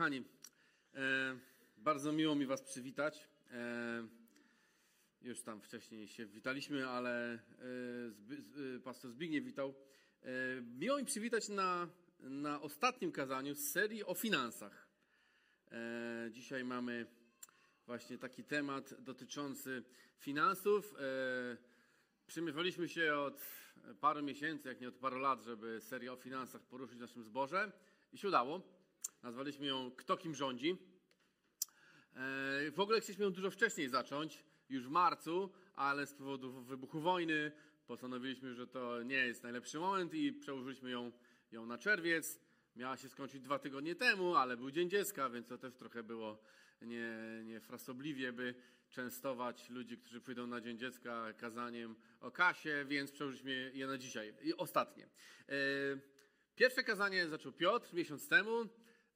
Kochani, e, bardzo miło mi Was przywitać. E, już tam wcześniej się witaliśmy, ale e, Zby, z, pastor Zbigniew witał. E, miło mi przywitać na, na ostatnim kazaniu z serii o finansach. E, dzisiaj mamy właśnie taki temat dotyczący finansów. E, przymierzaliśmy się od paru miesięcy, jak nie od paru lat, żeby serię o finansach poruszyć w naszym zborze i się udało. Nazwaliśmy ją Kto kim rządzi. E, w ogóle chcieliśmy ją dużo wcześniej zacząć, już w marcu, ale z powodu wybuchu wojny postanowiliśmy, że to nie jest najlepszy moment i przełożyliśmy ją, ją na czerwiec. Miała się skończyć dwa tygodnie temu, ale był Dzień Dziecka, więc to też trochę było nie, nie frasobliwie, by częstować ludzi, którzy przyjdą na Dzień Dziecka kazaniem o kasie, więc przełożyliśmy je na dzisiaj. I ostatnie. E, pierwsze kazanie zaczął Piotr miesiąc temu.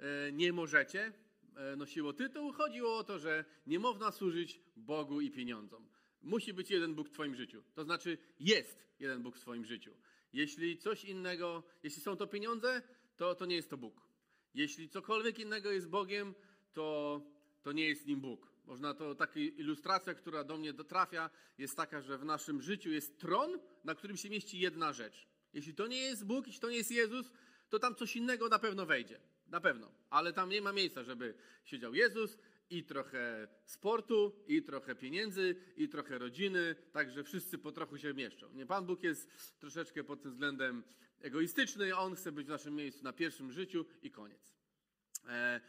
E, nie możecie, e, nosiło tytuł. Chodziło o to, że nie można służyć Bogu i pieniądzom. Musi być jeden Bóg w Twoim życiu. To znaczy, jest jeden Bóg w Twoim życiu. Jeśli coś innego, jeśli są to pieniądze, to, to nie jest to Bóg. Jeśli cokolwiek innego jest Bogiem, to, to nie jest nim Bóg. Można to, taka ilustracja, która do mnie dotrafia, jest taka, że w naszym życiu jest tron, na którym się mieści jedna rzecz. Jeśli to nie jest Bóg, jeśli to nie jest Jezus, to tam coś innego na pewno wejdzie. Na pewno. Ale tam nie ma miejsca, żeby siedział Jezus i trochę sportu, i trochę pieniędzy, i trochę rodziny, także wszyscy po trochu się mieszczą. Nie, Pan Bóg jest troszeczkę pod tym względem egoistyczny, On chce być w naszym miejscu na pierwszym życiu i koniec. E,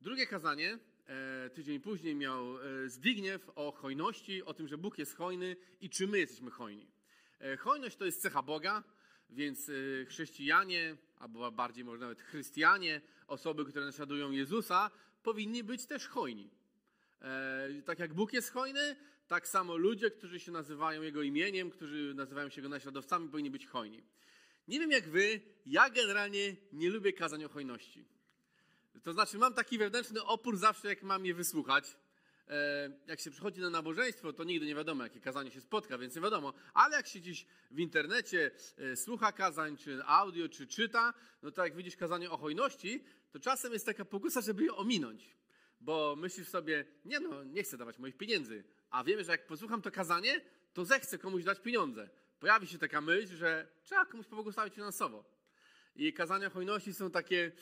drugie kazanie, e, tydzień później miał e, Zbigniew o hojności, o tym, że Bóg jest hojny i czy my jesteśmy hojni. E, hojność to jest cecha Boga, więc e, chrześcijanie, albo bardziej może nawet chrystianie, osoby, które naśladują Jezusa, powinni być też hojni. E, tak jak Bóg jest hojny, tak samo ludzie, którzy się nazywają Jego imieniem, którzy nazywają się Jego naśladowcami, powinni być hojni. Nie wiem jak wy, ja generalnie nie lubię kazań o hojności. To znaczy mam taki wewnętrzny opór zawsze, jak mam je wysłuchać. E, jak się przychodzi na nabożeństwo, to nigdy nie wiadomo, jakie kazanie się spotka, więc nie wiadomo. Ale jak się dziś w internecie e, słucha kazań, czy audio, czy czyta, no to jak widzisz kazanie o hojności, to czasem jest taka pokusa, żeby je ominąć. Bo myślisz sobie, nie no, nie chcę dawać moich pieniędzy. A wiemy, że jak posłucham to kazanie, to zechcę komuś dać pieniądze. Pojawi się taka myśl, że trzeba komuś pobłogosławić finansowo. I kazania hojności są takie,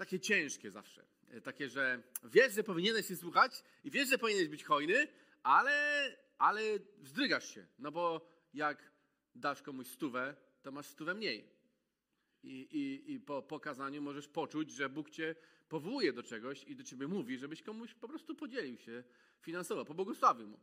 takie ciężkie zawsze. E, takie, że wiesz, że powinieneś się słuchać i wiesz, że powinieneś być hojny, ale, ale wzdrygasz się. No bo jak dasz komuś stówę, to masz stówę mniej. I, i, i po pokazaniu możesz poczuć, że Bóg cię powołuje do czegoś i do ciebie mówi, żebyś komuś po prostu podzielił się finansowo, pobłogosławił mu.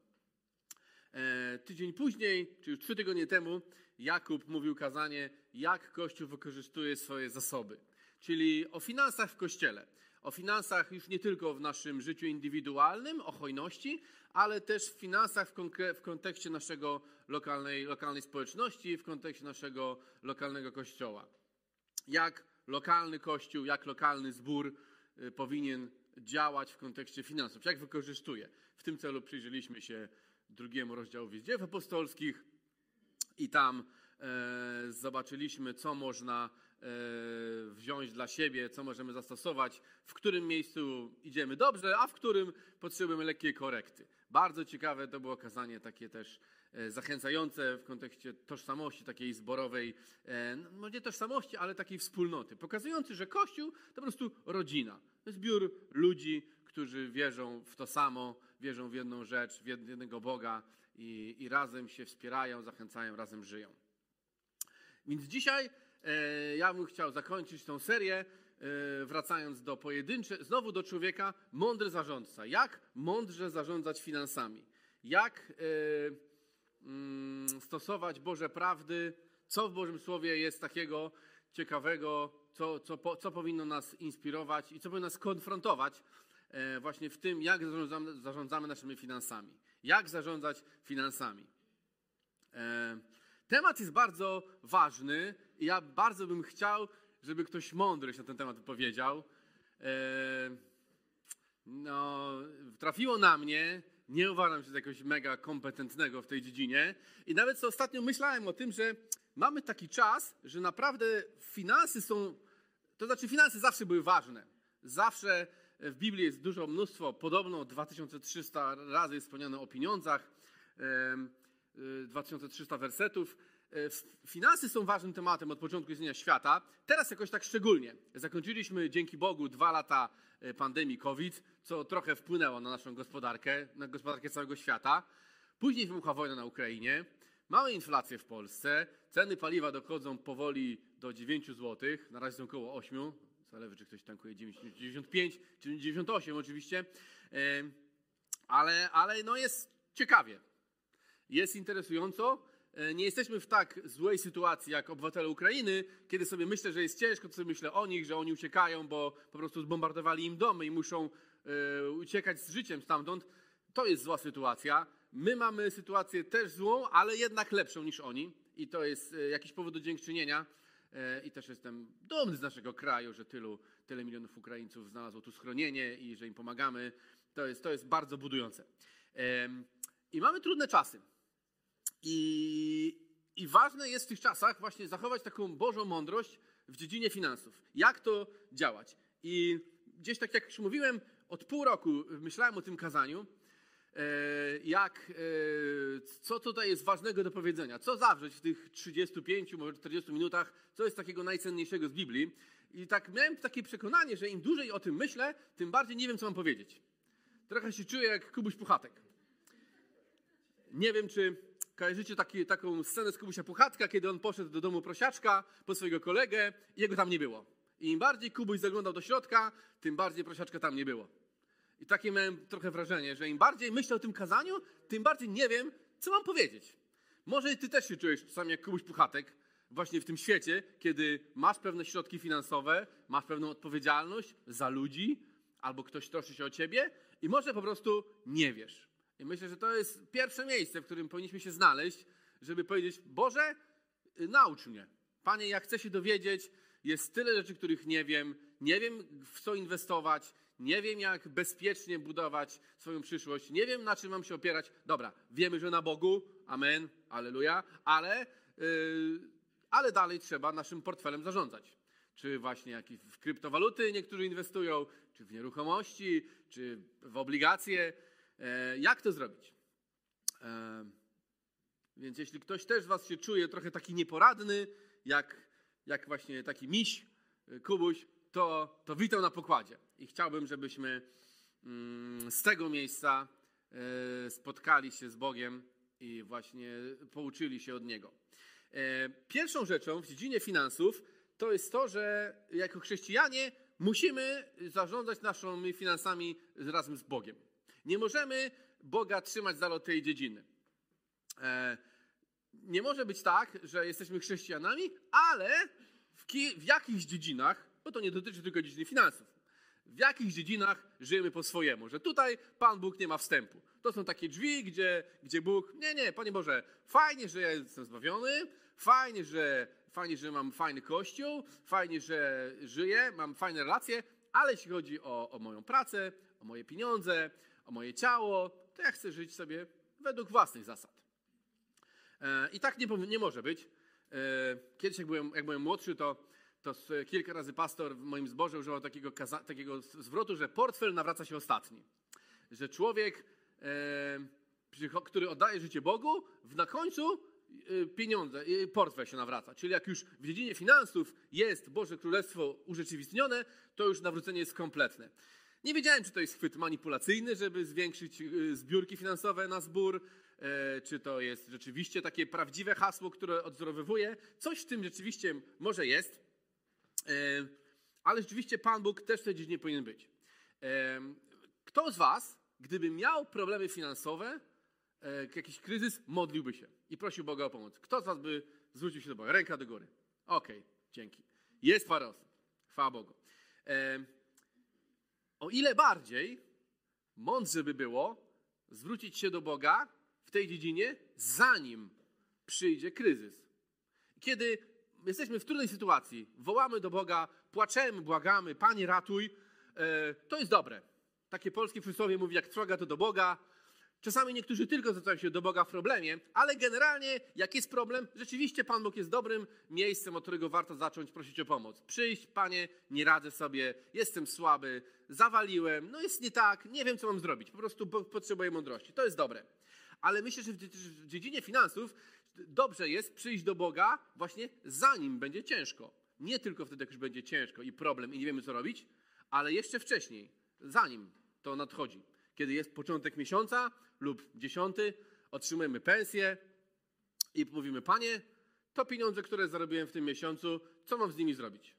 E, tydzień później, czy już trzy tygodnie temu, Jakub mówił kazanie, jak Kościół wykorzystuje swoje zasoby. Czyli o finansach w Kościele o finansach już nie tylko w naszym życiu indywidualnym, o hojności, ale też w finansach w, w kontekście naszego lokalnej, lokalnej społeczności, w kontekście naszego lokalnego kościoła. Jak lokalny kościół, jak lokalny zbór y, powinien działać w kontekście finansów, jak wykorzystuje. W tym celu przyjrzeliśmy się drugiemu rozdziałowi dzieł apostolskich i tam e, zobaczyliśmy, co można wziąć dla siebie, co możemy zastosować, w którym miejscu idziemy dobrze, a w którym potrzebujemy lekkiej korekty. Bardzo ciekawe to było kazanie takie też e, zachęcające w kontekście tożsamości takiej zborowej, e, no nie tożsamości, ale takiej wspólnoty, pokazujący, że Kościół to po prostu rodzina. Zbiór ludzi, którzy wierzą w to samo, wierzą w jedną rzecz, w jednego Boga i, i razem się wspierają, zachęcają, razem żyją. Więc dzisiaj E, ja bym chciał zakończyć tą serię, e, wracając do pojedyncze, znowu do człowieka, mądry zarządca. Jak mądrze zarządzać finansami? Jak e, mm, stosować Boże prawdy? Co w Bożym Słowie jest takiego ciekawego, co, co, co powinno nas inspirować i co powinno nas konfrontować właśnie w tym, jak zarządzamy, zarządzamy naszymi finansami? Jak zarządzać finansami? Temat jest bardzo ważny i ja bardzo bym chciał, żeby ktoś mądry się na ten temat wypowiedział. E, no, trafiło na mnie, nie uważam się za jakoś mega kompetentnego w tej dziedzinie i nawet co ostatnio myślałem o tym, że mamy taki czas, że naprawdę finanse są, to znaczy finanse zawsze były ważne. Zawsze w Biblii jest dużo, mnóstwo, podobno 2300 razy jest wspomniane o pieniądzach, y, 2300 wersetów. E, f- Finanse są ważnym tematem od początku istnienia świata. Teraz jakoś tak szczególnie. Zakończyliśmy dzięki Bogu dwa lata e, pandemii COVID, co trochę wpłynęło na naszą gospodarkę, na gospodarkę całego świata. Później wybuchła wojna na Ukrainie. Mamy inflację w Polsce. Ceny paliwa dochodzą powoli do 9 zł. Na razie są około 8. Zależy, czy ktoś tankuje 95 czy 98 oczywiście. Ale, ale no jest ciekawie. Jest interesująco. E, Nie jesteśmy w tak złej sytuacji jak obywatele Ukrainy, kiedy sobie myślę, że jest ciężko, to sobie myślę o nich, że oni uciekają, bo po prostu zbombardowali im domy i muszą e, uciekać z życiem stamtąd. To jest zła sytuacja. My mamy sytuację też złą, ale jednak lepszą niż oni. I to jest e, jakiś powód do dziękczynienia. I też jestem dumny z naszego kraju, że tylu, tyle milionów Ukraińców znalazło tu schronienie i że im pomagamy. To jest, to jest bardzo budujące. I mamy trudne czasy. I, I ważne jest w tych czasach właśnie zachować taką Bożą mądrość w dziedzinie finansów. Jak to działać? I gdzieś tak jak już mówiłem, od pół roku myślałem o tym kazaniu, e, jak, e, co tutaj jest ważnego do powiedzenia, co zawrzeć w tych 35, może 40 minutach, co jest takiego najcenniejszego z Biblii. I tak miałem takie przekonanie, że im dłużej o tym myślę, tym bardziej nie wiem, co mam powiedzieć. Trochę się czuję jak Kubuś Puchatek. Nie wiem, czy kojarzycie taki, taką scenę z Kubusia Puchatka, kiedy on poszedł do domu prosiaczka po swojego kolegę i jego tam nie było. I im bardziej Kubuś zaglądał do środka, tym bardziej prosiaczka tam nie było. I takie miałem trochę wrażenie, że im bardziej myślę o tym kazaniu, tym bardziej nie wiem, co mam powiedzieć. Może ty też się czujesz czasami jak Kubuś Puchatek, właśnie w tym świecie, kiedy masz pewne środki finansowe, masz pewną odpowiedzialność za ludzi, albo ktoś troszczy się o ciebie i może po prostu nie wiesz. I myślę, że to jest pierwsze miejsce, w którym powinniśmy się znaleźć, żeby powiedzieć: Boże, y, naucz mnie. Panie, ja chcę się dowiedzieć, jest tyle rzeczy, których nie wiem, nie wiem w co inwestować, nie wiem jak bezpiecznie budować swoją przyszłość, nie wiem na czym mam się opierać. Dobra, wiemy, że na Bogu, amen, aleluja, ale, yy, ale dalej trzeba naszym portfelem zarządzać. Czy właśnie jak w kryptowaluty niektórzy inwestują, czy w nieruchomości, czy w obligacje. E, jak to zrobić? E, więc jeśli ktoś też z Was się czuje trochę taki nieporadny, jak, jak właśnie taki miś, y, Kubuś, to, to witam na pokładzie. I chciałbym, żebyśmy mm, z tego miejsca e, spotkali się z Bogiem i właśnie pouczyli się od Niego. E, Pierwszą rzeczą w dziedzinie finansów to jest to, że jako chrześcijanie musimy zarządzać naszymi finansami razem z Bogiem. Nie możemy Boga trzymać z dala od tej dziedziny. E, nie może być tak, że jesteśmy chrześcijanami, ale w, ki- w jakichś dziedzinach, bo to nie dotyczy tylko dziedziny finansów, w jakich dziedzinach żyjemy po swojemu, że tutaj Pan Bóg nie ma wstępu. To są takie drzwi, gdzie, gdzie Bóg, nie, nie, Panie Boże, fajnie, że ja jestem zbawiony, fajnie, że, fajnie, że mam fajny kościół, fajnie, że żyję, mam fajne relacje, ale jeśli chodzi o, o moją pracę, o moje pieniądze, o moje ciało, to ja chcę żyć sobie według własnych zasad. E, I tak nie, nie może być. E, Kiedyś, jak byłem, jak byłem młodszy, to, to kilka razy pastor w moim zborze używał takiego, takiego zwrotu, że portfel nawraca się ostatni. Że człowiek, e, który oddaje życie Bogu, na końcu pieniądze, portfel się nawraca. Czyli jak już w dziedzinie finansów jest Boże Królestwo urzeczywistnione, to już nawrócenie jest kompletne. Nie wiedziałem, czy to jest chwyt manipulacyjny, żeby zwiększyć e, zbiórki finansowe na zbór, e, czy to jest rzeczywiście takie prawdziwe hasło, które odwzorowywuje. Coś w tym rzeczywiście może jest, e, ale rzeczywiście Pan Bóg też w tej dziedzinie powinien być. E, Kto z Was, gdyby miał problemy finansowe, jakiś kryzys, modliłby się i prosił Boga o pomoc? Kto z Was by zwrócił się do Boga? Ręka do góry. Okej, dzięki. Jest parę osób. Chwała Bogu. O ile bardziej mądrze by było zwrócić się do Boga w tej dziedzinie, zanim przyjdzie kryzys. Kiedy jesteśmy w trudnej sytuacji, wołamy do Boga, płaczemy, błagamy, Panie ratuj, e, to jest dobre. Takie polskie przysłowie mówi, jak trwoga to do Boga, Czasami niektórzy tylko zwracają się do Boga w problemie, ale generalnie, jak jest problem, rzeczywiście Pan Bóg jest dobrym miejscem, od którego warto zacząć prosić o pomoc. Przyjść, Panie, nie radzę sobie, jestem słaby, zawaliłem, no jest nie tak, nie wiem, co mam zrobić, po prostu potrzebuję mądrości. To jest dobre. Ale myślę, że w dziedzinie finansów dobrze jest przyjść do Boga właśnie zanim będzie ciężko. Nie tylko wtedy, jak już będzie ciężko i problem i nie wiemy, co robić, ale jeszcze wcześniej, zanim to nadchodzi. Kiedy jest początek miesiąca lub dziesiąty, otrzymujemy pensję i mówimy, panie, to pieniądze, które zarobiłem w tym miesiącu, co mam z nimi zrobić?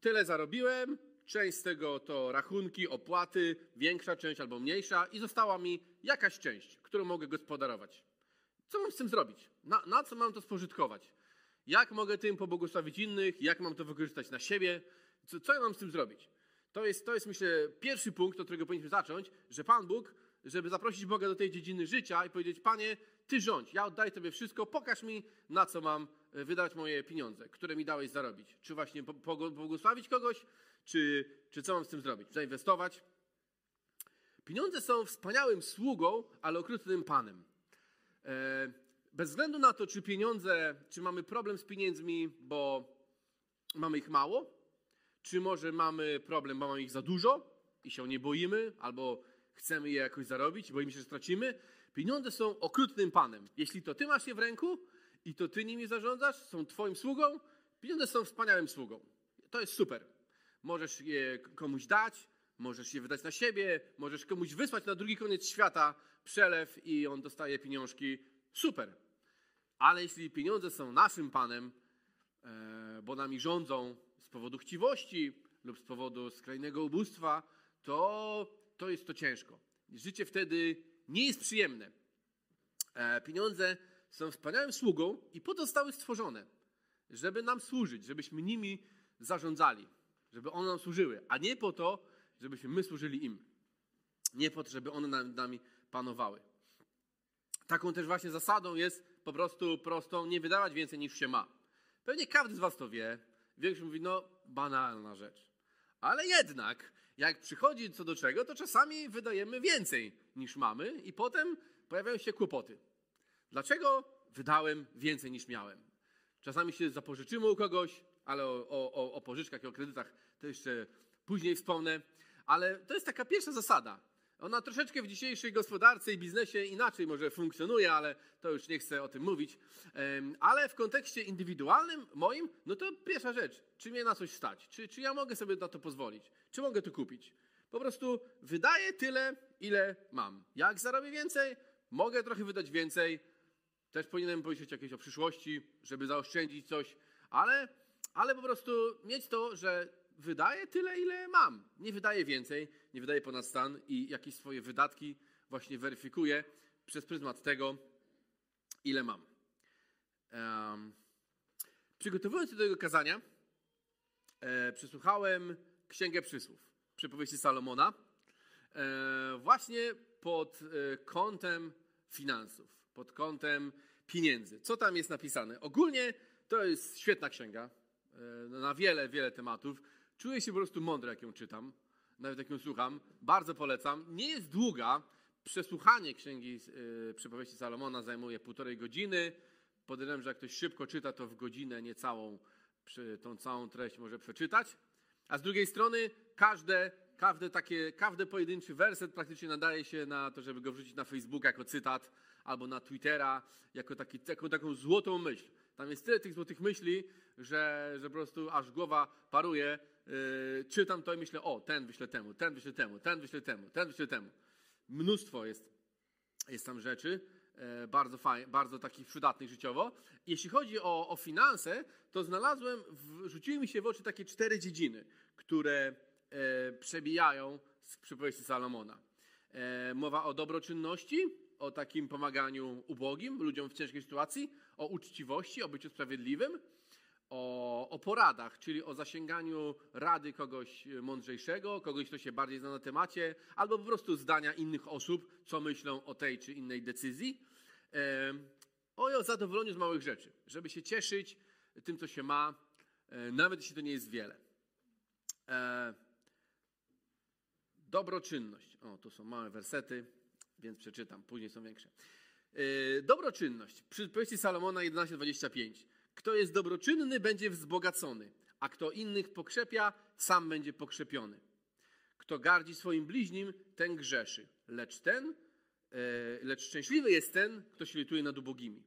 Tyle zarobiłem, część z tego to rachunki, opłaty, większa część albo mniejsza i została mi jakaś część, którą mogę gospodarować. Co mam z tym zrobić? Na, na co mam to spożytkować? Jak mogę tym pobłogosławić innych? Jak mam to wykorzystać na siebie? Co, co ja mam z tym zrobić? To jest, to jest, myślę, pierwszy punkt, od którego powinniśmy zacząć, że Pan Bóg, żeby zaprosić Boga do tej dziedziny życia i powiedzieć, Panie, Ty rządź, ja oddaję Tobie wszystko, pokaż mi, na co mam e, wydać moje pieniądze, które mi dałeś zarobić. Czy właśnie pobłogosławić kogoś, czy, czy co mam z tym zrobić? Zainwestować? Pieniądze są wspaniałym sługą, ale okrutnym Panem. E, bez względu na to, czy pieniądze, czy mamy problem z pieniędzmi, bo mamy ich mało, czy może mamy problem, bo mamy ich za dużo i się nie boimy, albo chcemy je jakoś zarobić, boimy się, że stracimy. Pieniądze są okrutnym panem. Jeśli to ty masz je w ręku i to ty nimi zarządzasz, są twoim sługą, pieniądze są wspaniałym sługą. To jest super. Możesz je komuś dać, możesz je wydać na siebie, możesz komuś wysłać na drugi koniec świata przelew i on dostaje pieniążki. Super. Ale jeśli pieniądze są naszym panem, e, bo nami rządzą, z powodu chciwości lub z powodu skrajnego ubóstwa, to, to jest to ciężko. Życie wtedy nie jest przyjemne. E, pieniądze są wspaniałym sługą i po to zostały stworzone, żeby nam służyć, żebyśmy nimi zarządzali, żeby one nam służyły, a nie po to, żebyśmy my służyli im. Nie po to, żeby one nad nami panowały. Taką też właśnie zasadą jest po prostu prostą, nie wydawać więcej niż się ma. Pewnie każdy z Was to wie, Większość mówi, no banalna rzecz. Ale jednak, jak przychodzi co do czego, to czasami wydajemy więcej niż mamy i potem pojawiają się kłopoty. Dlaczego wydałem więcej niż miałem? Czasami się zapożyczymy u kogoś, ale o, o, o pożyczkach i o kredytach to jeszcze później wspomnę. Ale to jest taka pierwsza zasada. Ona troszeczkę w dzisiejszej gospodarce i biznesie inaczej może funkcjonuje, ale to już nie chcę o tym mówić. Ale w kontekście indywidualnym moim, no to pierwsza rzecz, czy mnie na coś stać? Czy, czy ja mogę sobie na to pozwolić? Czy mogę to kupić? Po prostu wydaję tyle, ile mam. Jak zarobię więcej, mogę trochę wydać więcej. Też powinienem pomyśleć jakieś o przyszłości, żeby zaoszczędzić coś, ale, ale po prostu mieć to, że wydaję tyle, ile mam. Nie wydaję więcej, nie wydaję ponad stan i jakieś swoje wydatki właśnie weryfikuję przez pryzmat tego, ile mam. Um, przygotowując się do tego kazania, e, przesłuchałem Księgę Przysłów, przypowieści Salomona, e, właśnie pod e, kątem finansów, pod kątem pieniędzy. Co tam jest napisane? Ogólnie to jest świetna księga e, na wiele, wiele tematów. Czuję się po prostu mądry, jak ją czytam, nawet jak ją słucham. Bardzo polecam. Nie jest długa. Przesłuchanie księgi yy, przypowieści Salomona zajmuje półtorej godziny. Podejrzewam, że jak ktoś szybko czyta, to w godzinę niecałą przy tą całą treść może przeczytać. A z drugiej strony każde, każde takie, każdy pojedynczy werset praktycznie nadaje się na to, żeby go wrzucić na Facebook jako cytat albo na Twittera jako, taki, jako taką złotą myśl. Tam jest tyle tych złotych myśli, że, że po prostu aż głowa paruje. Yy, czytam to i myślę, o, ten wyślę temu, ten wyślę temu, ten wyślę temu, ten wyślę temu. Mnóstwo jest, jest tam rzeczy, yy, bardzo, fajnie, bardzo takich przydatnych życiowo. Jeśli chodzi o, o finanse, to znalazłem, w, rzuciły mi się w oczy takie cztery dziedziny, które yy, przebijają z przypowieści Salomona. E, mowa o dobroczynności, o takim pomaganiu ubogim, ludziom w ciężkiej sytuacji, o uczciwości, o byciu sprawiedliwym, o, o, poradach, czyli o zasięganiu rady kogoś mądrzejszego, kogoś, kto się bardziej zna na temacie, albo po prostu zdania innych osób, co myślą o tej czy innej decyzji. E, o zadowoleniu z małych rzeczy, żeby się cieszyć tym, co się ma, e, nawet jeśli to nie jest wiele. E, dobroczynność. O, tu są małe wersety. więc przeczytam, później są większe. Dobroczynność. Przypowieści Salomona 11:25. Kto jest dobroczynny, będzie wzbogacony, a kto innych pokrzepia, sam będzie pokrzepiony. Kto gardzi swoim bliźnim, ten grzeszy, lecz ten, yy, lecz szczęśliwy jest ten, kto się lituje nad ubogimi.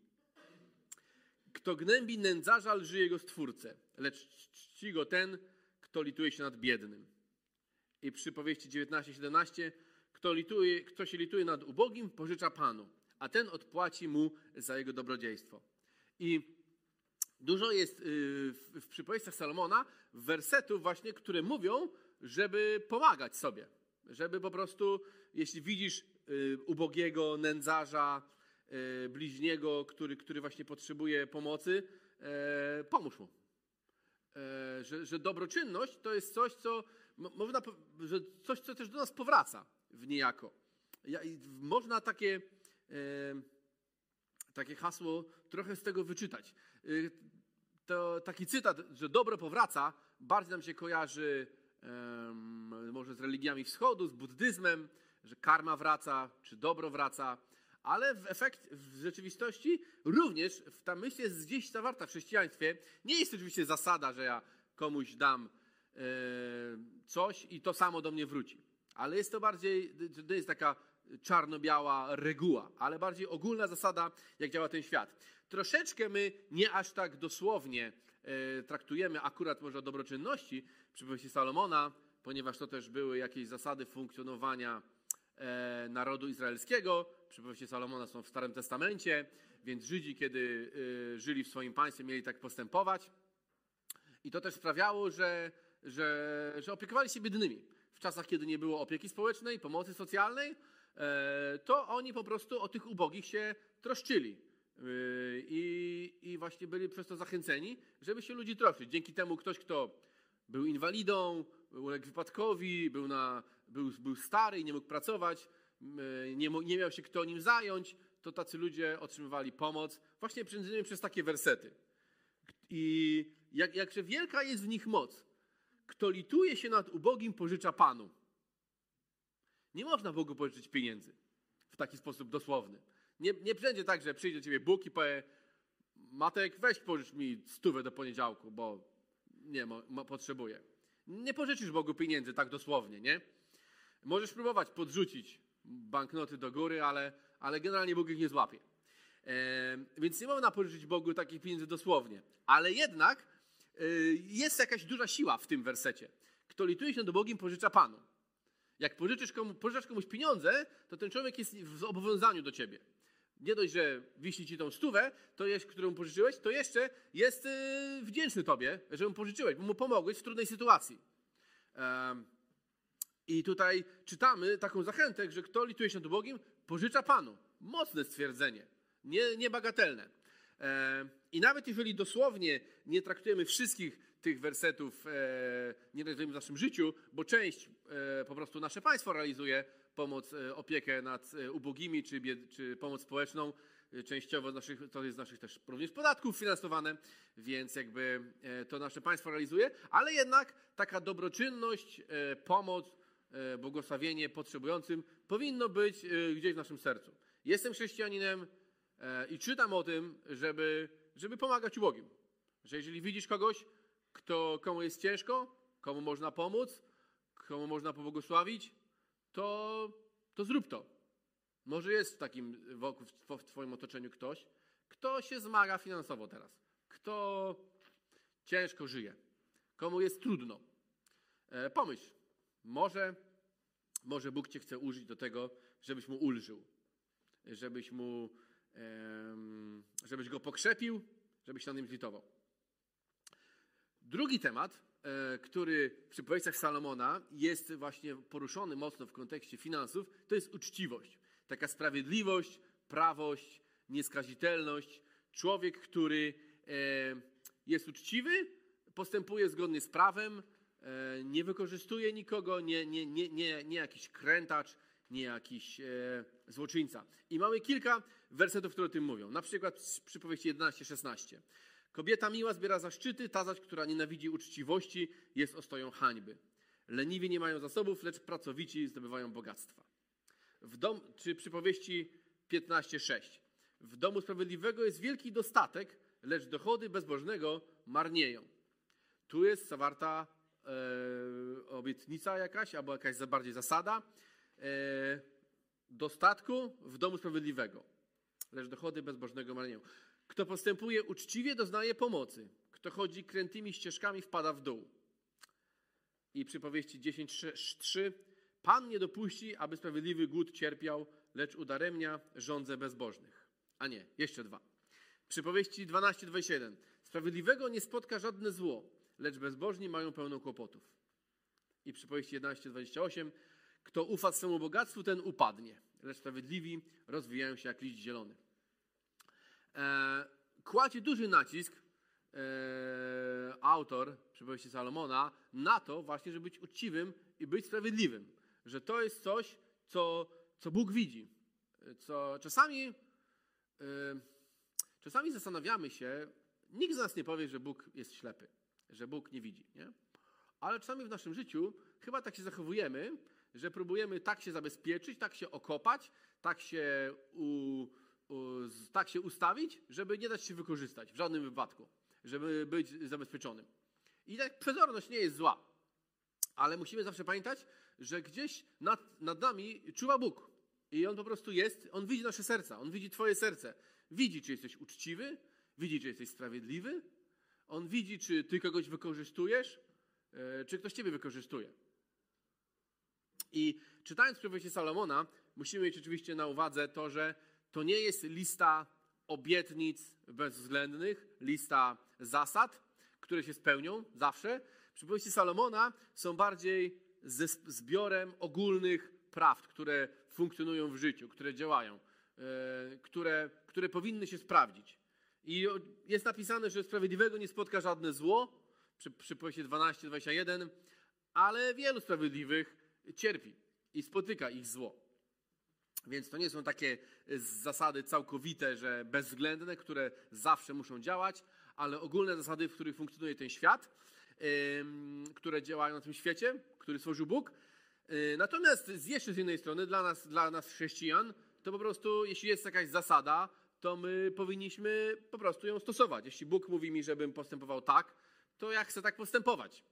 Kto gnębi nędzarza, lży jego stwórcę, lecz czci go ten, kto lituje się nad biednym. I przypowieści 19:17 kto, kto się lituje nad ubogim, pożycza Panu, a ten odpłaci mu za jego dobrodziejstwo. I dużo jest y, w, przypowieściach Salomona wersetów właśnie, które mówią, żeby pomagać sobie. Żeby po prostu, jeśli widzisz y, ubogiego, nędzarza, y, bliźniego, który, który właśnie potrzebuje pomocy, e, pomóż mu. E, że, że dobroczynność to jest coś, co można, że coś, co też do nas powraca w niejako. Można takie, e, takie hasło trochę z tego wyczytać. To taki cytat, że dobro powraca, bardziej nam się kojarzy może z religiami wschodu, z buddyzmem, że karma wraca, czy dobro wraca, ale w, efekt, w rzeczywistości również ta myśl jest gdzieś zawarta w chrześcijaństwie. Nie jest oczywiście zasada, że ja komuś dam e, coś i to samo do mnie wróci. Ale jest to bardziej, to jest taka czarno-biała reguła, ale bardziej ogólna zasada, jak działa ten świat. Troszeczkę my nie aż tak dosłownie e, traktujemy akurat może o dobroczynności przy powieści Salomona, ponieważ to też były jakieś zasady funkcjonowania e, narodu izraelskiego. Przy powieści Salomona są w Starym Testamencie, więc Żydzi, kiedy e, żyli w swoim państwie, mieli tak postępować. I to też sprawiało, że, że, że opiekowali się biednymi czasach, kiedy nie było opieki społecznej, pomocy socjalnej, to oni po prostu o tych ubogich się troszczyli. E, I, I właśnie byli przez to zachęceni, żeby się ludzi troszczyć. Dzięki temu ktoś, kto był inwalidą, uległ wypadkowi, był, na, był, był stary i nie mógł pracować, e, nie, nie miał się kto nim zająć, to tacy ludzie otrzymywali pomoc właśnie między przez takie wersety. I jak, jakże wielka jest w nich moc. Kto lituje się nad ubogim, pożycza Panu. Nie można Bogu pożyczyć pieniędzy w taki sposób dosłowny. Nie, nie będzie tak, że przyjdzie do ciebie Bóg i powie Matek, weź pożycz mi stówę do poniedziałku, bo nie, mo, mo, potrzebuję. Nie pożyczysz Bogu pieniędzy tak dosłownie, nie? Możesz próbować podrzucić banknoty do góry, ale, ale generalnie Bóg ich nie złapie. E, więc nie można pożyczyć Bogu takich pieniędzy dosłownie. Ale jednak Y, jest jakaś duża siła w tym wersecie. Kto lituje się do Bogiem, pożycza Panu. Jak pożyczysz komu, pożyczasz komuś pieniądze, to ten człowiek jest w zobowiązaniu do ciebie. Nie dość, że wisi ci tą stówę, to jest, którą pożyczyłeś, to jeszcze jest yy, wdzięczny tobie, że mu pożyczyłeś, bo mu pomogłeś w trudnej sytuacji. I tutaj czytamy taką zachętę, że kto lituje się do Bogiem, pożycza Panu. Mocne stwierdzenie, nie, niebagatelne. I nawet jeżeli dosłownie nie traktujemy wszystkich tych wersetów, e, nie traktujemy w naszym życiu, bo część e, po prostu nasze państwo realizuje pomoc, e, opiekę nad ubogimi czy, czy pomoc społeczną, częściowo naszych, to jest z naszych też również podatków finansowane, więc jakby to nasze państwo realizuje, ale jednak taka dobroczynność, pomoc, błogosławienie potrzebującym powinno być gdzieś w naszym sercu. Jestem chrześcijaninem, i czytam o tym, żeby, żeby pomagać ubogim. Że jeżeli widzisz kogoś, kto, komu jest ciężko, komu można pomóc, komu można pobłogosławić, to, to zrób to. Może jest w takim wokół, w Twoim otoczeniu ktoś, kto się zmaga finansowo teraz, kto ciężko żyje, komu jest trudno. E, pomyśl, może, może Bóg Cię chce użyć do tego, żebyś mu ulżył, żebyś mu żebyś go pokrzepił, żebyś na nim zlitował. Drugi temat, e, który w przypowieściach Salomona jest właśnie poruszony mocno w kontekście finansów, to jest uczciwość. Taka sprawiedliwość, prawość, nieskazitelność. Człowiek, który e, jest uczciwy, postępuje zgodnie z prawem, e, nie wykorzystuje nikogo, nie, nie, nie, nie, nie jakiś krętacz, nie jakiś złoczyńca. I mamy kilka wersetów, które o tym mówią. Na przykład przypowieści 11-16. Kobieta miła zbiera zaszczyty, ta zaś, która nienawidzi uczciwości, jest ostoją hańby. Leniwi nie mają zasobów, lecz pracowici zdobywają bogactwa. W dom, czy przypowieści 15:6. W domu sprawiedliwego jest wielki dostatek, lecz dochody bezbożnego marnieją. Tu jest zawarta e, obietnica jakaś, albo jakaś bardziej zasada e, dostatku w domu sprawiedliwego, lecz dochody bezbożnego marnieją. Kto postępuje uczciwie, doznaje pomocy. Kto chodzi krętymi ścieżkami, wpada w dół. I przypowieści 10.3 Pan nie dopuści, aby sprawiedliwy głód cierpiał, lecz udaremnia żądze bezbożnych. A nie, jeszcze dwa. Przypowieści 12.27 Sprawiedliwego nie spotka żadne zło, lecz bezbożni mają pełno kłopotów. I przypowieści 11.28 Kto ufa swemu bogactwu, ten upadnie, lecz sprawiedliwi rozwijają się jak liść zielony. E, kładzie duży nacisk e, autor przypowieści Salomona na to właśnie, żeby być uczciwym i być sprawiedliwym. Że to jest coś, co, co Bóg widzi. Co czasami, e, czasami zastanawiamy się, nikt z nas nie powie, że Bóg jest ślepy, że Bóg nie widzi. Nie? Ale czasami w naszym życiu chyba tak się zachowujemy, że próbujemy tak się zabezpieczyć, tak się okopać, tak się, u, u, tak się ustawić, żeby nie dać się wykorzystać w żadnym wypadku, żeby być zabezpieczonym. I tak przezorność nie jest zła, ale musimy zawsze pamiętać, że gdzieś nad, nad nami czuwa Bóg. I On po prostu jest, On widzi nasze serca, On widzi Twoje serce. Widzi, czy jesteś uczciwy, widzi, czy jesteś sprawiedliwy, On widzi, czy Ty kogoś wykorzystujesz, e, czy ktoś Ciebie wykorzystuje. I czytając przypowieści Salomona, musimy mieć oczywiście na uwadze to, że to nie jest lista obietnic bezwzględnych, lista zasad, które się spełnią zawsze. Przypowieści Salomona są bardziej zbiorem ogólnych prawd, które funkcjonują w życiu, które działają, e, które, które powinny się sprawdzić. I jest napisane, że sprawiedliwego nie spotka żadne zło, przy, przypowieści 12-21, ale wielu sprawiedliwych cierpi i spotyka ich zło. Więc to nie są takie zasady całkowite, że bezwzględne, które zawsze muszą działać, ale ogólne zasady, w których funkcjonuje ten świat, które działają na tym świecie, który stworzył Bóg. Y, Natomiast z jeszcze z innej strony, dla nas, dla nas chrześcijan, to po prostu, jeśli jest jakaś zasada, to my powinniśmy po prostu ją stosować. Jeśli Bóg mówi mi, żebym postępował tak, to ja chcę tak postępować.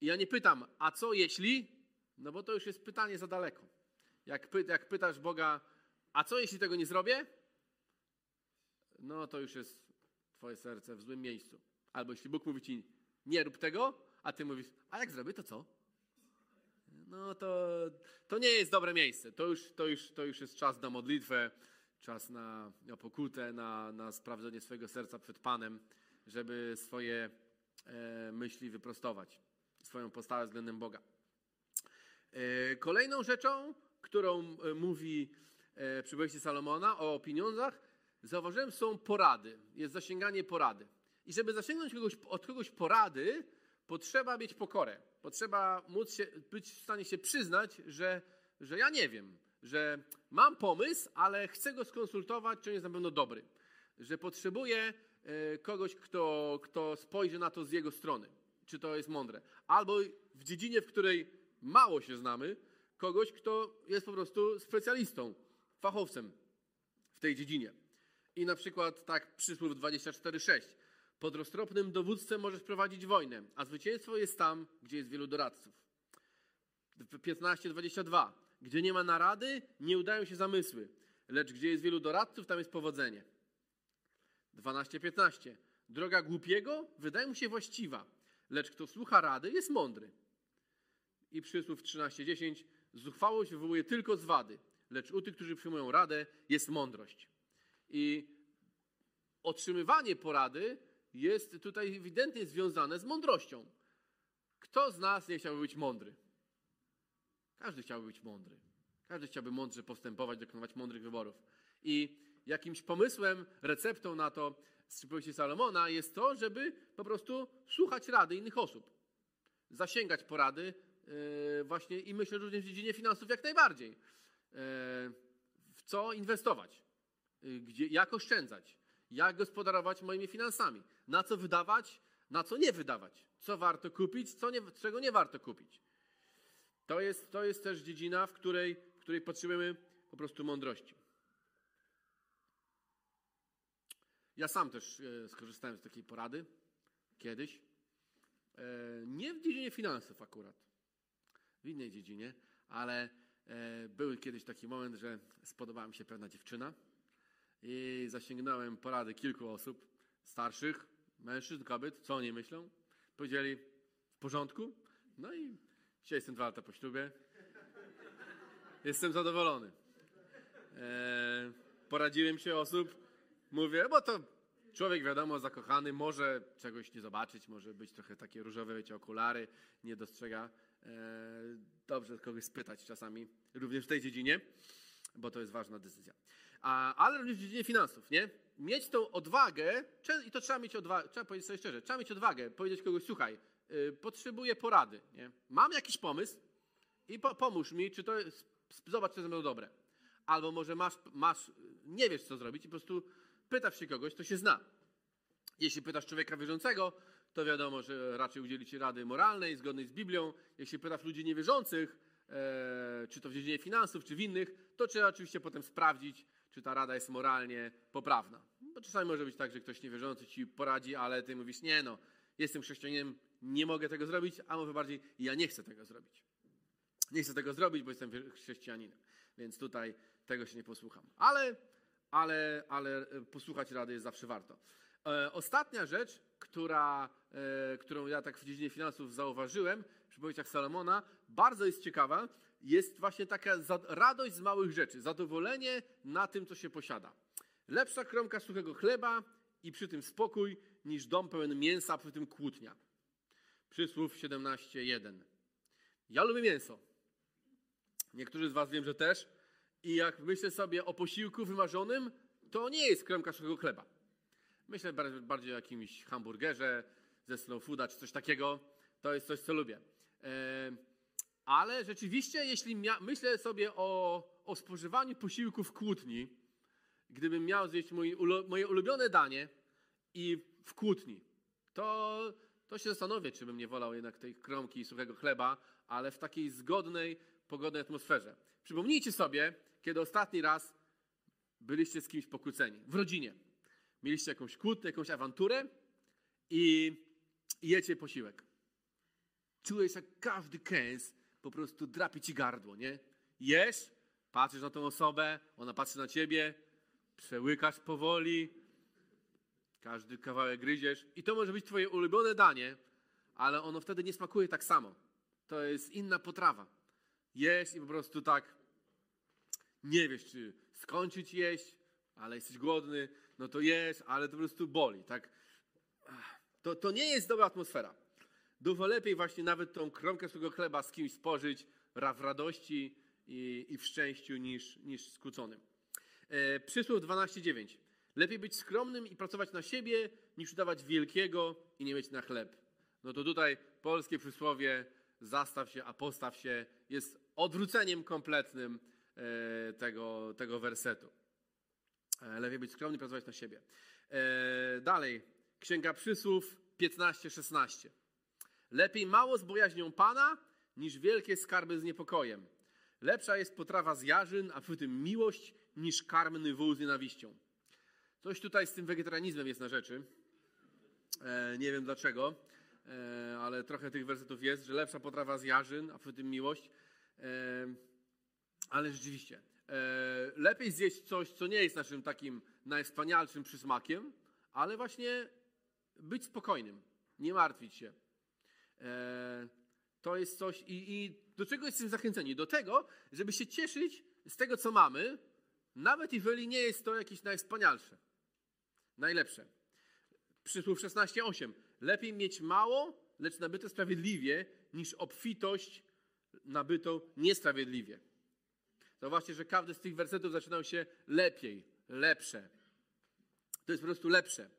I ja nie pytam, a co jeśli? No bo to już jest pytanie za daleko. Jak, py, jak pytasz Boga, a co jeśli tego nie zrobię? No to już jest twoje serce w złym miejscu. Albo jeśli Bóg mówi ci, nie rób tego, a ty mówisz, a jak zrobię, to co? No to, to nie jest dobre miejsce. To już, to, już, to już jest czas na modlitwę, czas na, na pokutę, na, na sprawdzenie swojego serca przed Panem, żeby swoje e, myśli wyprostować, swoją postawę względem Boga. E, Kolejną rzeczą, którą e, mówi e, przypowieści Salomona o pieniądzach, zauważyłem, są porady. Jest zasięganie porady. I żeby zasięgnąć kogoś, od kogoś porady, potrzeba mieć pokorę. Potrzeba móc się, być w stanie się przyznać, że, że ja nie wiem, że mam pomysł, ale chcę go skonsultować, czy on jest na pewno dobry. Że potrzebuję kogoś, kto, kto spojrzy na to z jego strony, czy to jest mądre. Albo w dziedzinie, w której mało się znamy, kogoś, kto jest po prostu specjalistą, fachowcem w tej dziedzinie. I na przykład tak przysłów 24:6. Pod roztropnym dowódcem możesz prowadzić wojnę, a zwycięstwo jest tam, gdzie jest wielu doradców. 15:22. Gdzie nie ma narady, nie udają się zamysły, lecz gdzie jest wielu doradców, tam jest powodzenie. 12:15. Droga głupiego wydaje mu się właściwa, lecz kto słucha rady, jest mądry. I przysłów 13:10. Zuchwałość wywołuje tylko zwady, lecz u tych, którzy przyjmują radę, jest mądrość. I otrzymywanie porady jest tutaj ewidentnie związane z mądrością. Kto z nas nie chciałby być mądry? Każdy chciałby być mądry. Każdy chciałby mądrze postępować, dokonywać mądrych wyborów. I jakimś pomysłem, receptą na to z przypowieści Salomona jest to, żeby po prostu słuchać rady innych osób. Zasięgać porady właśnie i myślę również w dziedzinie finansów jak najbardziej. Yy, w co inwestować? Yy, gdzie, jak oszczędzać? Jak gospodarować moimi finansami? Na co wydawać? Na co nie wydawać? Co warto kupić? Co nie, czego nie warto kupić? To jest, to jest też dziedzina, w której, w której potrzebujemy po prostu mądrości. Ja sam też e, skorzystałem z takiej porady kiedyś. E, nie w dziedzinie finansów akurat, w innej dziedzinie, ale e, był kiedyś taki moment, że spodobała mi się pewna dziewczyna i zasięgnąłem porady kilku osób starszych, mężczyzn, kobiet, co oni myślą. Powiedzieli w porządku. No i dzisiaj jestem dwa lata po ślubie. Jestem zadowolony. E, poradziłem się osób, mówię, bo to człowiek wiadomo zakochany, może czegoś nie zobaczyć, może być trochę takie różowe, wiecie, okulary, nie dostrzega. E, dobrze kogoś spytać czasami, również w tej dziedzinie, bo to jest ważna decyzja. A, ale również w dziedzinie finansów, nie? Mieć tą odwagę, i to trzeba mieć odwagę, trzeba powiedzieć sobie szczerze, trzeba mieć odwagę, powiedzieć kogoś, słuchaj, y, potrzebuję porady, nie? Mam jakiś pomysł i po, pomóż mi, czy to jest, zobacz, czy to jest dobre. Albo może masz, masz, nie wiesz, co zrobić i po prostu pytasz się kogoś, to się zna. Jeśli pytasz człowieka wierzącego, to wiadomo, że raczej udzieli ci rady moralnej, zgodnej z Biblią. Jeśli pytasz ludzi niewierzących, e, czy to w dziedzinie finansów, czy w innych, to trzeba oczywiście potem sprawdzić, czy ta rada jest moralnie poprawna. Bo czasami może być tak, że ktoś niewierzący ci poradzi, ale ty mówisz, nie no, jestem chrześcijaninem, nie mogę tego zrobić, a może bardziej, ja nie chcę tego zrobić. Nie chcę tego zrobić, bo jestem chrześcijaninem, więc tutaj tego się nie posłucham. Ale, ale, ale e, posłuchać rady jest zawsze warto. E, ostatnia rzecz, która, e, którą ja tak w dziedzinie finansów zauważyłem, przy przypowieściach Salomona, bardzo jest ciekawa, jest właśnie taka radość z małych rzeczy, zadowolenie na tym, co się posiada. Lepsza kromka suchego chleba i przy tym spokój, niż dom pełen mięsa, przy tym kłótnia. Przysłów 17.1. Ja lubię mięso. Niektórzy z Was wiem, że też. I jak myślę sobie o posiłku wymarzonym, to nie jest kromka suchego chleba. Myślę bardziej o jakimś hamburgerze ze slow fooda czy coś takiego. To jest coś, co lubię. Ale rzeczywiście, jeśli myślę sobie o, o spożywaniu posiłku w kłótni, gdybym miał zjeść mój, moje ulubione danie i w kłótni, to, to się zastanowię, czy bym nie wolał jednak tej kromki i suchego chleba, ale w takiej zgodnej, pogodnej atmosferze. Przypomnijcie sobie, kiedy ostatni raz byliście z kimś pokłóceni, w rodzinie. Mieliście jakąś kłótnię, jakąś awanturę i, i jecie posiłek. Czujesz, jak każdy kęs po prostu drapie ci gardło, nie? Jesz, patrzysz na tą osobę, ona patrzy na ciebie, przełykasz powoli, każdy kawałek gryziesz i to może być twoje ulubione danie, ale ono wtedy nie smakuje tak samo. To jest inna potrawa. Jesz i po prostu tak nie wiesz, czy skończyć jeść, ale jesteś głodny, no to jesz, ale to po prostu boli, tak? To, to nie jest dobra atmosfera. Dużo lepiej właśnie nawet tą kromkę swojego chleba z kimś spożyć w radości i, i w szczęściu niż, niż skłóconym. E, przysłów 12.9. Lepiej być skromnym i pracować na siebie, niż udawać wielkiego i nie mieć na chleb. No to tutaj polskie przysłowie zastaw się, a postaw się jest odwróceniem kompletnym e, tego, tego wersetu. E, lepiej być skromny pracować na siebie. E, dalej, Księga Przysłów 15-16. Lepiej mało z bojaźnią Pana, niż wielkie skarby z niepokojem. Lepsza jest potrawa z jarzyn, a przy tym miłość, niż karmny wół z nienawiścią. Coś tutaj z tym wegetarianizmem jest na rzeczy. E, nie wiem dlaczego, ale trochę tych wersetów jest, że lepsza potrawa z jarzyn, a przy tym miłość. Ale rzeczywiście, lepiej zjeść coś, co nie jest naszym takim najwspanialszym przysmakiem, ale właśnie być spokojnym, nie martwić się. E, to jest coś, i, i do czego jesteśmy zachęceni? Do tego, żeby się cieszyć z tego, co mamy, nawet jeżeli nie jest to jakieś najwspanialsze, najlepsze. Przysłów 16:8. Lepiej mieć mało, lecz nabyte sprawiedliwie, niż obfitość nabytą niesprawiedliwie. Zobaczcie, że każdy z tych wersetów zaczynał się lepiej, lepsze. To jest po prostu lepsze.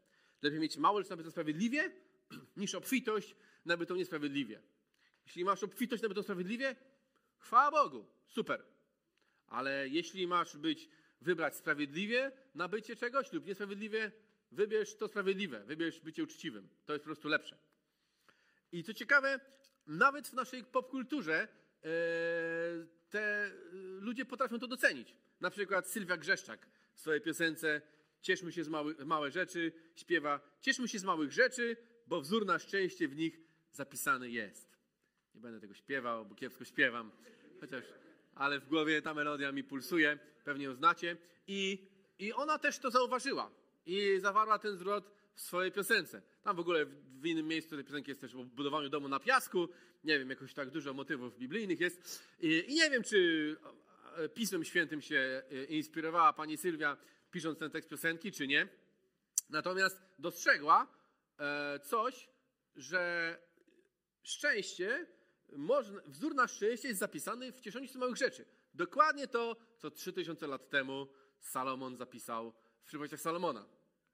Lepiej mieć mało, lecz nabyte sprawiedliwie, niż obfitość nabytą niesprawiedliwie. Jeśli masz obfitość nabytą sprawiedliwie, chwała Bogu, super. Ale jeśli masz być, wybrać sprawiedliwie nabycie czegoś lub niesprawiedliwie, wybierz to sprawiedliwe, wybierz bycie uczciwym. To jest po prostu lepsze. I co ciekawe, nawet w naszej popkulturze te ludzie potrafią to docenić. Na przykład Sylwia Grzeszczak w swojej piosence Cieszmy się z mały, małe rzeczy śpiewa Cieszmy się z małych rzeczy, bo wzór na szczęście w nich zapisany jest. Nie będę tego śpiewał, bo kiepsko śpiewam, chociaż, ale w głowie ta melodia mi pulsuje, pewnie ją znacie. I, i ona też to zauważyła i zawarła ten zwrot w swojej piosence. Tam w ogóle w innym miejscu tej piosenki jest też o budowaniu domu na piasku. Nie wiem, jakoś tak dużo motywów biblijnych jest. I, i nie wiem, czy Pismem Świętym się e, inspirowała pani Sylwia, pisząc ten tekst piosenki, czy nie. Natomiast dostrzegła e, coś, że szczęście, można, wzór na szczęście jest zapisany w cieszeniu się małych rzeczy. Dokładnie to, co 3000 lat temu Salomon zapisał w przypowieściach Salomona.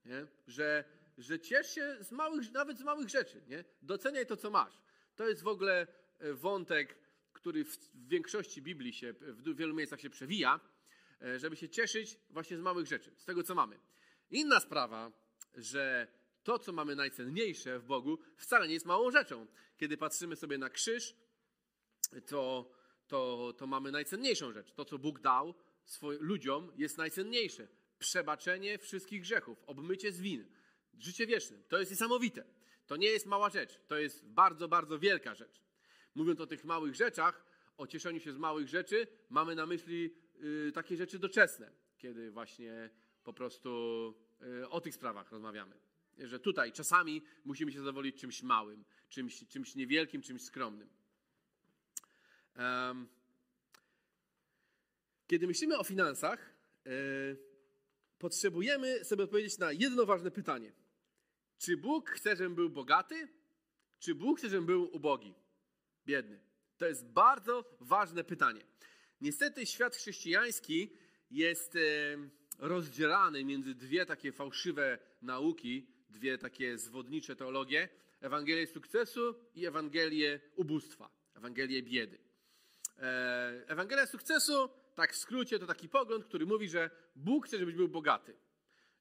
Nie? Że, że ciesz się z małych, nawet z małych rzeczy. Nie? Doceniaj to, co masz. To jest w ogóle e, wątek, który w, w większości Biblii się, w wielu miejscach się przewija, e, żeby się cieszyć właśnie z małych rzeczy, z tego, co mamy. Inna sprawa, że to, co mamy najcenniejsze w Bogu, wcale nie jest małą rzeczą. Kiedy patrzymy sobie na krzyż, to, to, to mamy najcenniejszą rzecz. To, co Bóg dał swoim ludziom, jest najcenniejsze. Przebaczenie wszystkich grzechów, obmycie z win, życie wieczne. To jest niesamowite. To nie jest mała rzecz. To jest bardzo, bardzo wielka rzecz. Mówiąc o tych małych rzeczach, o cieszeniu się z małych rzeczy, mamy na myśli y, takie rzeczy doczesne, kiedy właśnie po prostu y, o tych sprawach rozmawiamy. Że tutaj czasami musimy się zadowolić czymś małym, czymś, czymś niewielkim, czymś skromnym. Um, kiedy myślimy o finansach, y, potrzebujemy sobie odpowiedzieć na jedno ważne pytanie. Czy Bóg chce, żebym był bogaty? Czy Bóg chce, żebym był ubogi? biedny? To jest bardzo ważne pytanie. Niestety świat chrześcijański jest rozdzielany między dwie takie fałszywe nauki, dwie takie zwodnicze teologie: Ewangelię sukcesu i Ewangelię ubóstwa, Ewangelię biedy. E, Ewangelia sukcesu, tak w skrócie, to taki pogląd, który mówi, że Bóg chce, żebyś był bogaty.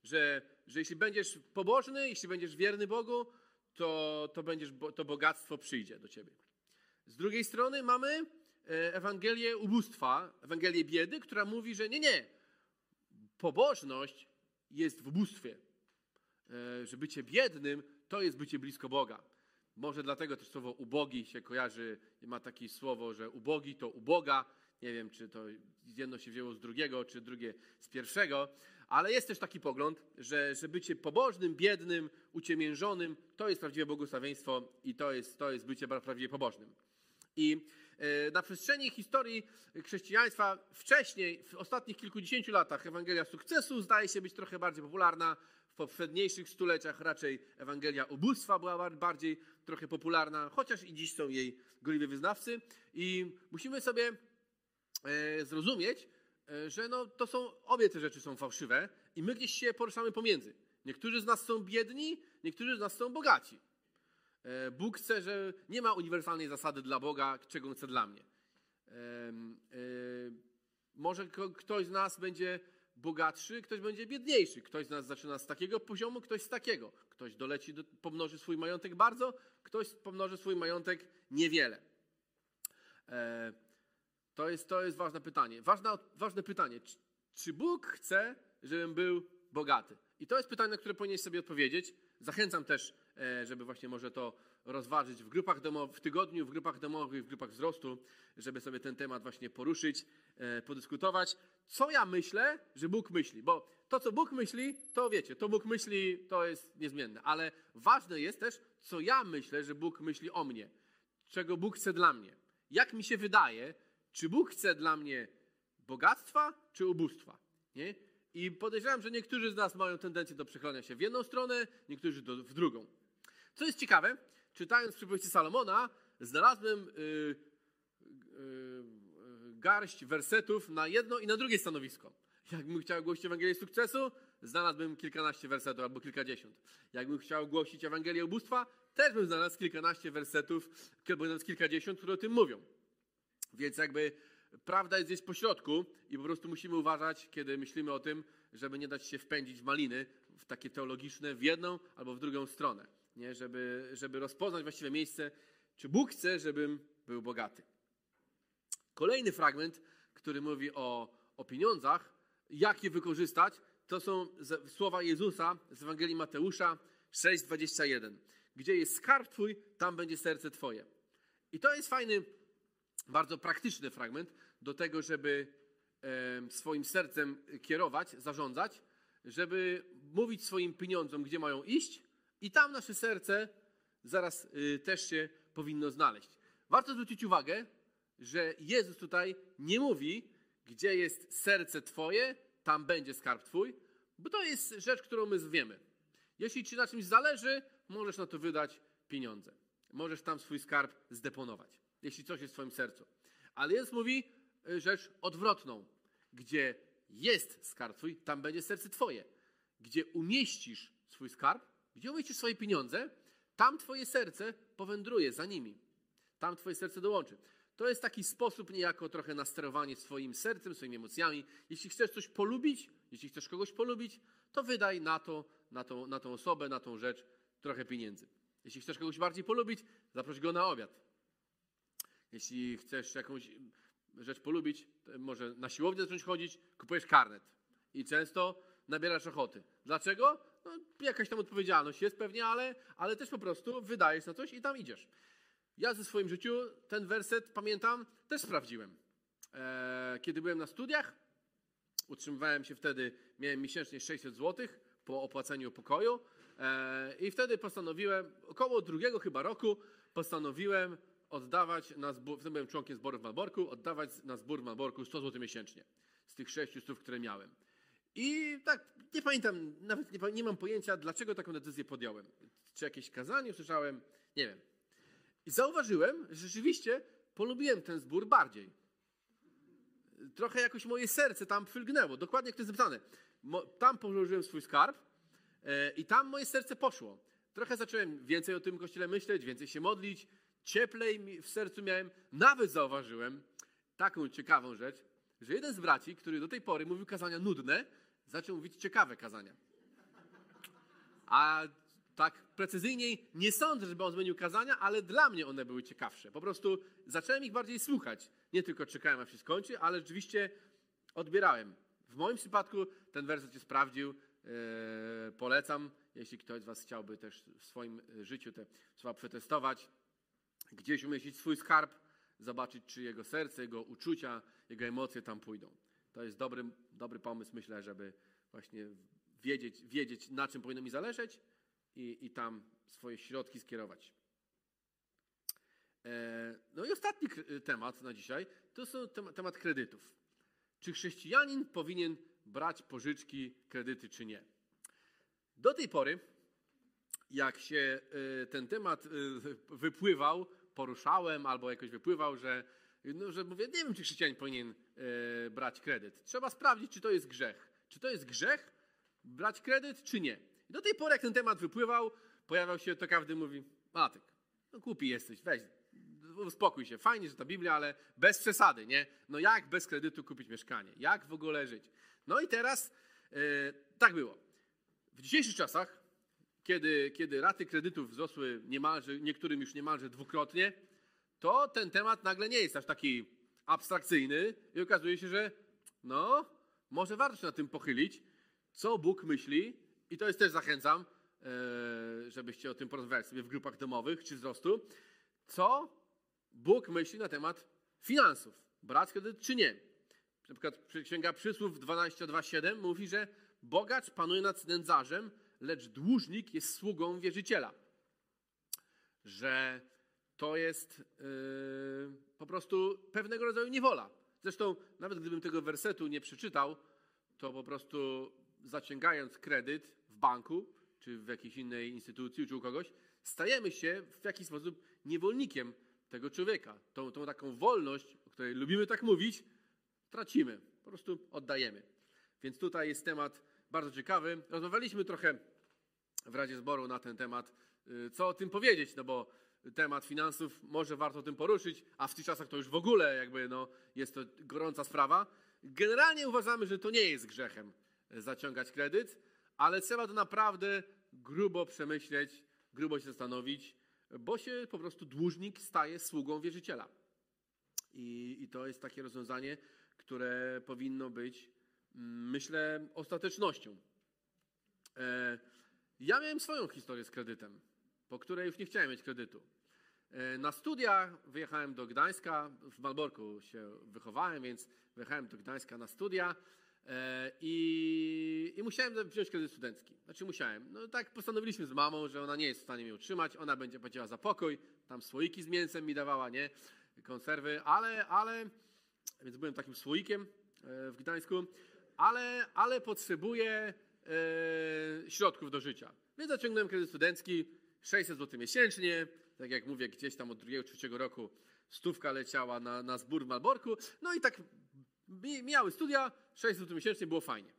Że, że jeśli będziesz pobożny, jeśli będziesz wierny Bogu, to, to, będziesz, to bogactwo przyjdzie do ciebie. Z drugiej strony mamy e, Ewangelię ubóstwa, Ewangelię biedy, która mówi, że nie, nie. Pobożność jest w ubóstwie. E, że bycie biednym to jest bycie blisko Boga. Może dlatego też słowo ubogi się kojarzy, ma takie słowo, że ubogi to uboga. Nie wiem, czy to jedno się wzięło z drugiego, czy drugie z pierwszego, ale jest też taki pogląd, że, że bycie pobożnym, biednym, uciemiężonym to jest prawdziwe błogosławieństwo i to jest, to jest bycie prawdziwie pobożnym. I e, na przestrzeni historii chrześcijaństwa wcześniej, w ostatnich kilkudziesięciu latach, Ewangelia sukcesu zdaje się być trochę bardziej popularna. W poprzedniejszych stuleciach raczej Ewangelia ubóstwa była bardziej trochę popularna, chociaż i dziś są jej gorliwi wyznawcy. I musimy sobie e, zrozumieć, że no, to są, obie te rzeczy są fałszywe i my gdzieś się poruszamy pomiędzy. Niektórzy z nas są biedni, niektórzy z nas są bogaci. E, Bóg chce, że nie ma uniwersalnej zasady dla Boga, czego chce dla mnie. E, może ktoś z nas będzie bogatszy, ktoś będzie biedniejszy. Ktoś z nas zaczyna z takiego poziomu, ktoś z takiego. Ktoś doleci, do, pomnoży swój majątek bardzo, ktoś pomnoży swój majątek niewiele. To jest, to jest ważne pytanie. Ważne, ważne pytanie. Czy, czy Bóg chce, żebym był bogaty? I to jest pytanie, na które powinieneś sobie odpowiedzieć. Zachęcam też E, żeby właśnie może to rozważyć w grupach domowych, w tygodniu, w grupach domowych, w grupach wzrostu, żeby sobie ten temat właśnie poruszyć, e, podyskutować. Co ja myślę, że Bóg myśli? Bo to, co Bóg myśli, to wiecie, to Bóg myśli, to jest niezmienne. Ale ważne jest też, co ja myślę, że Bóg myśli o mnie. Czego Bóg chce dla mnie. Jak mi się wydaje, czy Bóg chce dla mnie bogactwa, czy ubóstwa? Nie? I podejrzewam, że niektórzy z nas mają tendencję do przechylania się w jedną stronę, niektórzy do, w drugą. Co jest ciekawe, czytając przypowieści Salomona, znalazłem yy, yy, garść wersetów na jedno i na drugie stanowisko. Jakbym chciał głosić Ewangelię sukcesu, znalazłbym kilkanaście wersetów albo kilkadziesiąt. Jakbym chciał głosić Ewangelię ubóstwa, też bym znalazł kilkanaście wersetów, nawet kilkadziesiąt, które o tym mówią. Więc jakby prawda jest gdzieś po środku i po prostu musimy uważać, kiedy myślimy o tym, żeby nie dać się wpędzić w maliny, w takie teologiczne, w jedną albo w drugą stronę nie? Żeby, żeby rozpoznać właściwe miejsce, czy Bóg chce, żebym był bogaty. Kolejny fragment który mówi o, o pieniądzach, jak je wykorzystać, to są słowa Jezusa z Ewangelii Mateusza 6,21. Gdzie jest skarb twój, tam będzie serce twoje. I to jest fajny, bardzo praktyczny fragment do tego, żeby swoim sercem kierować, zarządzać, żeby mówić swoim pieniądzom, gdzie mają iść, i tam nasze serce zaraz y, też się powinno znaleźć. Warto zwrócić uwagę, że Jezus tutaj nie mówi, gdzie jest serce Twoje, tam będzie skarb Twój, bo to jest rzecz, którą my wiemy. Jeśli Ci na czymś zależy, możesz na to wydać pieniądze. Możesz tam swój skarb zdeponować, jeśli coś jest w Twoim sercu. Ale Jezus mówi y, rzecz odwrotną. Gdzie jest skarb Twój, tam będzie serce Twoje. Gdzie umieścisz swój skarb, gdzie umieścisz swoje pieniądze, tam Twoje serce powędruje za nimi. Tam Twoje serce dołączy. To jest taki sposób niejako trochę na sterowanie swoim sercem, swoimi emocjami. Jeśli chcesz coś polubić, jeśli chcesz kogoś polubić, to wydaj na to, na tą, na tą osobę, na tą rzecz trochę pieniędzy. Jeśli chcesz kogoś bardziej polubić, zaproś go na obiad. Jeśli chcesz jakąś rzecz polubić, może na siłownię zacząć chodzić, kupujesz karnet. I często nabierasz ochoty. Dlaczego? No, jakaś tam odpowiedzialność jest pewnie, ale, ale też po prostu wydajesz na coś i tam idziesz. Ja ze swoim życiu ten werset, pamiętam, też sprawdziłem. E, kiedy byłem na studiach, utrzymywałem się wtedy, miałem miesięcznie 600 zł po opłaceniu pokoju e, i wtedy postanowiłem, około drugiego chyba roku, postanowiłem oddawać na zbór, wtedy byłem członkiem zboru w Malborku, oddawać na zbór w Malborku 100 zł miesięcznie z tych 600, które miałem. I tak, nie pamiętam, nawet nie, nie mam pojęcia, dlaczego taką decyzję podjąłem. Czy jakieś kazanie usłyszałem, nie wiem. I zauważyłem, że rzeczywiście polubiłem ten zbór bardziej. Trochę jakoś moje serce tam przylgnęło. Dokładnie jak to jest napisane. Tam położyłem swój skarb e, i tam moje serce poszło. Trochę zacząłem więcej o tym kościele myśleć, więcej się modlić, cieplej w sercu miałem. Nawet zauważyłem taką ciekawą rzecz, że jeden z braci, który do tej pory mówił kazania nudne, zaczął mówić ciekawe kazania. A tak precyzyjniej nie sądzę, żeby on zmienił kazania, ale dla mnie one były ciekawsze. Po prostu zacząłem ich bardziej słuchać. Nie tylko czekałem, aż się skończy, ale rzeczywiście odbierałem. W moim przypadku ten werset się sprawdził. Eee, polecam, jeśli ktoś z Was chciałby też w swoim życiu te słowa przetestować, gdzieś umieścić swój skarb, zobaczyć, czy jego serce, jego uczucia, jego emocje tam pójdą. To jest dobry, dobry pomysł, myślę, żeby właśnie wiedzieć, wiedzieć, na czym powinno mi zależeć i, i tam swoje środki skierować. E, No i ostatni kr- temat na dzisiaj to są tem- temat kredytów. Czy chrześcijanin powinien brać pożyczki, kredyty, czy nie? Do tej pory, jak się e, ten temat e, wypływał, poruszałem albo jakoś wypływał, że, no, że mówię, nie wiem, czy chrześcijanin powinien e, brać kredyt. Trzeba sprawdzić, czy to jest grzech. Czy to jest grzech brać kredyt, czy nie. I do tej pory, jak ten temat wypływał, pojawiał się, to każdy mówi, Matek, no głupi jesteś, weź, uspokój się, fajnie, że ta Biblia, ale bez przesady, nie? No jak bez kredytu kupić mieszkanie? Jak w ogóle żyć? No i teraz e, tak było. W dzisiejszych czasach, kiedy, kiedy raty kredytów wzrosły niemalże, niektórym już niemalże dwukrotnie, to ten temat nagle nie jest aż taki abstrakcyjny i okazuje się, że no, może warto się na tym pochylić, co Bóg myśli i to jest też zachęcam, e, żebyście o tym porozmawiali sobie w grupach domowych czy wzrostu, co Bóg myśli na temat finansów, brać kredyt czy nie. Na przykład Księga Przysłów 12.2.7 mówi, że bogacz panuje nad nędzarzem, lecz dłużnik jest sługą wierzyciela. Że to jest yy, po prostu pewnego rodzaju niewola. Zresztą, nawet gdybym tego wersetu nie przeczytał, to po prostu zaciągając kredyt w banku, czy w jakiejś innej instytucji, czy u kogoś, stajemy się w jakiś sposób niewolnikiem tego człowieka. Tą, tą taką wolność, o której lubimy tak mówić, tracimy. Po prostu oddajemy. Więc tutaj jest temat bardzo ciekawy. Rozmawialiśmy trochę w Radzie Zboru na ten temat, y, co o tym powiedzieć, no bo temat finansów może warto o tym poruszyć, a w tych czasach to już w ogóle jakby no, jest to gorąca sprawa. Generalnie uważamy, że to nie jest grzechem y, zaciągać kredyt, ale trzeba to naprawdę grubo przemyśleć, grubo się zastanowić, bo się po prostu dłużnik staje sługą wierzyciela. I, I to jest takie rozwiązanie, które powinno być, myślę, ostatecznością. E, Ja miałem swoją historię z kredytem, po której już nie chciałem mieć kredytu. E, Na studia wyjechałem do Gdańska, w Malborku się wychowałem, więc wyjechałem do Gdańska na studia e, i, i musiałem wziąć kredyt studencki. Znaczy musiałem. No tak postanowiliśmy z mamą, że ona nie jest w stanie mnie utrzymać, ona będzie płaciła za pokój, tam słoiki z mięsem mi dawała, nie? Konserwy, ale, ale, więc byłem takim słoikiem w Gdańsku, ale, ale potrzebuję e, środków do życia. Więc zaciągnąłem kredyt studencki, 600 zł miesięcznie, tak jak mówię, gdzieś tam od drugiego, trzeciego roku stówka leciała na, na zbór w Malborku, no i tak mi- mijały studia, 600 zł miesięcznie, było fajnie.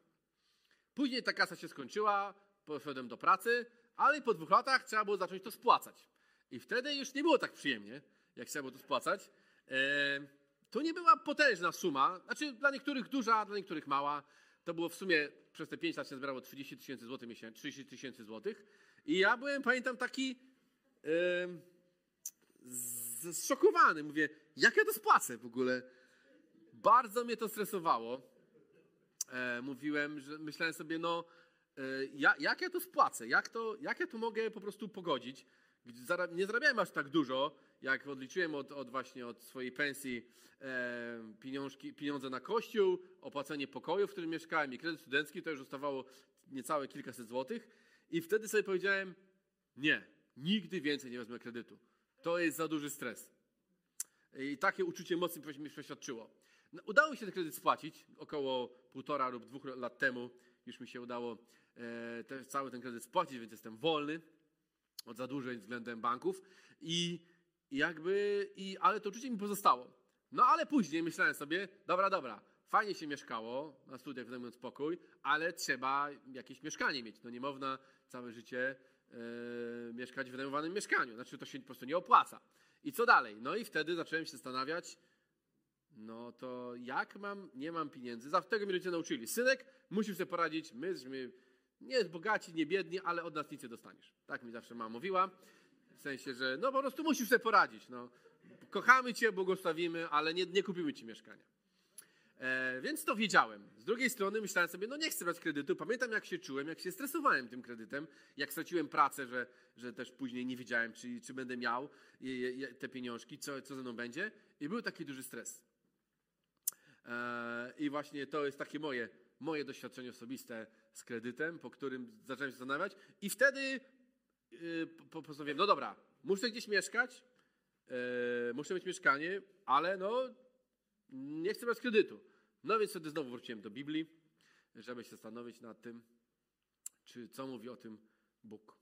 Później ta kasa się skończyła, poszedłem do pracy, ale po dwóch latach trzeba było zacząć to spłacać. I wtedy już nie było tak przyjemnie, jak trzeba było to spłacać. E, to nie była potężna suma, znaczy dla niektórych duża, dla niektórych mała. To było w sumie przez te 5 lat się zbierało 30 tysięcy złotych miesięcznie, 30 tysięcy złotych. I ja byłem, pamiętam, taki z- zszokowany. Mówię, jak ja to spłacę w ogóle? Bardzo mnie to stresowało e, mówiłem, że myślałem sobie, no e, ja, jak ja to spłacę, jak, to, jak ja to mogę po prostu pogodzić. Nie zarabiałem aż tak dużo, jak odliczyłem od, od właśnie od swojej pensji e, pieniądze na kościół, opłacenie pokoju, w którym mieszkałem i kredyt studencki, to już zostawało niecałe kilkaset złotych. I wtedy sobie powiedziałem, nie, nigdy więcej nie wezmę kredytu. To jest za duży stres. I takie uczucie mocno mi przeświadczyło. No, Udało mi się ten kredyt spłacić około półtora lub dwóch lat temu. Już mi się udało e, te, cały ten kredyt spłacić, więc jestem wolny od zadłużeń względem banków. I i jakby, i, ale to uczucie mi pozostało. No ale później myślałem sobie, dobra, dobra, fajnie się mieszkało, na studiach wynajmując spokój, ale trzeba jakieś mieszkanie mieć. No nie można całe życie e, mieszkać w wynajmowanym mieszkaniu. Znaczy to się po prostu nie opłaca. I co dalej? No i wtedy zacząłem się zastanawiać, no to jak mam, nie mam pieniędzy. Za tego mnie rodzice nauczyli. Synek, musisz sobie poradzić, my jesteśmy nie bogaci, nie biedni, ale od nas nic nie dostaniesz. Tak mi zawsze mama mówiła. W sensie, że no po prostu musisz sobie poradzić. No. Kochamy cię, błogosławimy, ale nie, nie kupimy ci mieszkania. E, więc to wiedziałem. Z drugiej strony myślałem sobie, no nie chcę brać kredytu. Pamiętam, jak się czułem, jak się stresowałem tym kredytem, jak straciłem pracę, że, że też później nie wiedziałem, czy, czy będę miał je, je, te pieniążki, co, co ze mną będzie. I był taki duży stres. E, I właśnie to jest takie moje, moje doświadczenie osobiste z kredytem, po którym zacząłem się zastanawiać. I wtedy yy, po- postanowiłem, no dobra, muszę gdzieś mieszkać, yy, muszę mieć mieszkanie, ale no nie chcę brać kredytu. No więc wtedy znowu wróciłem do Biblii, żeby się zastanowić nad tym, czy co mówi o tym Bóg.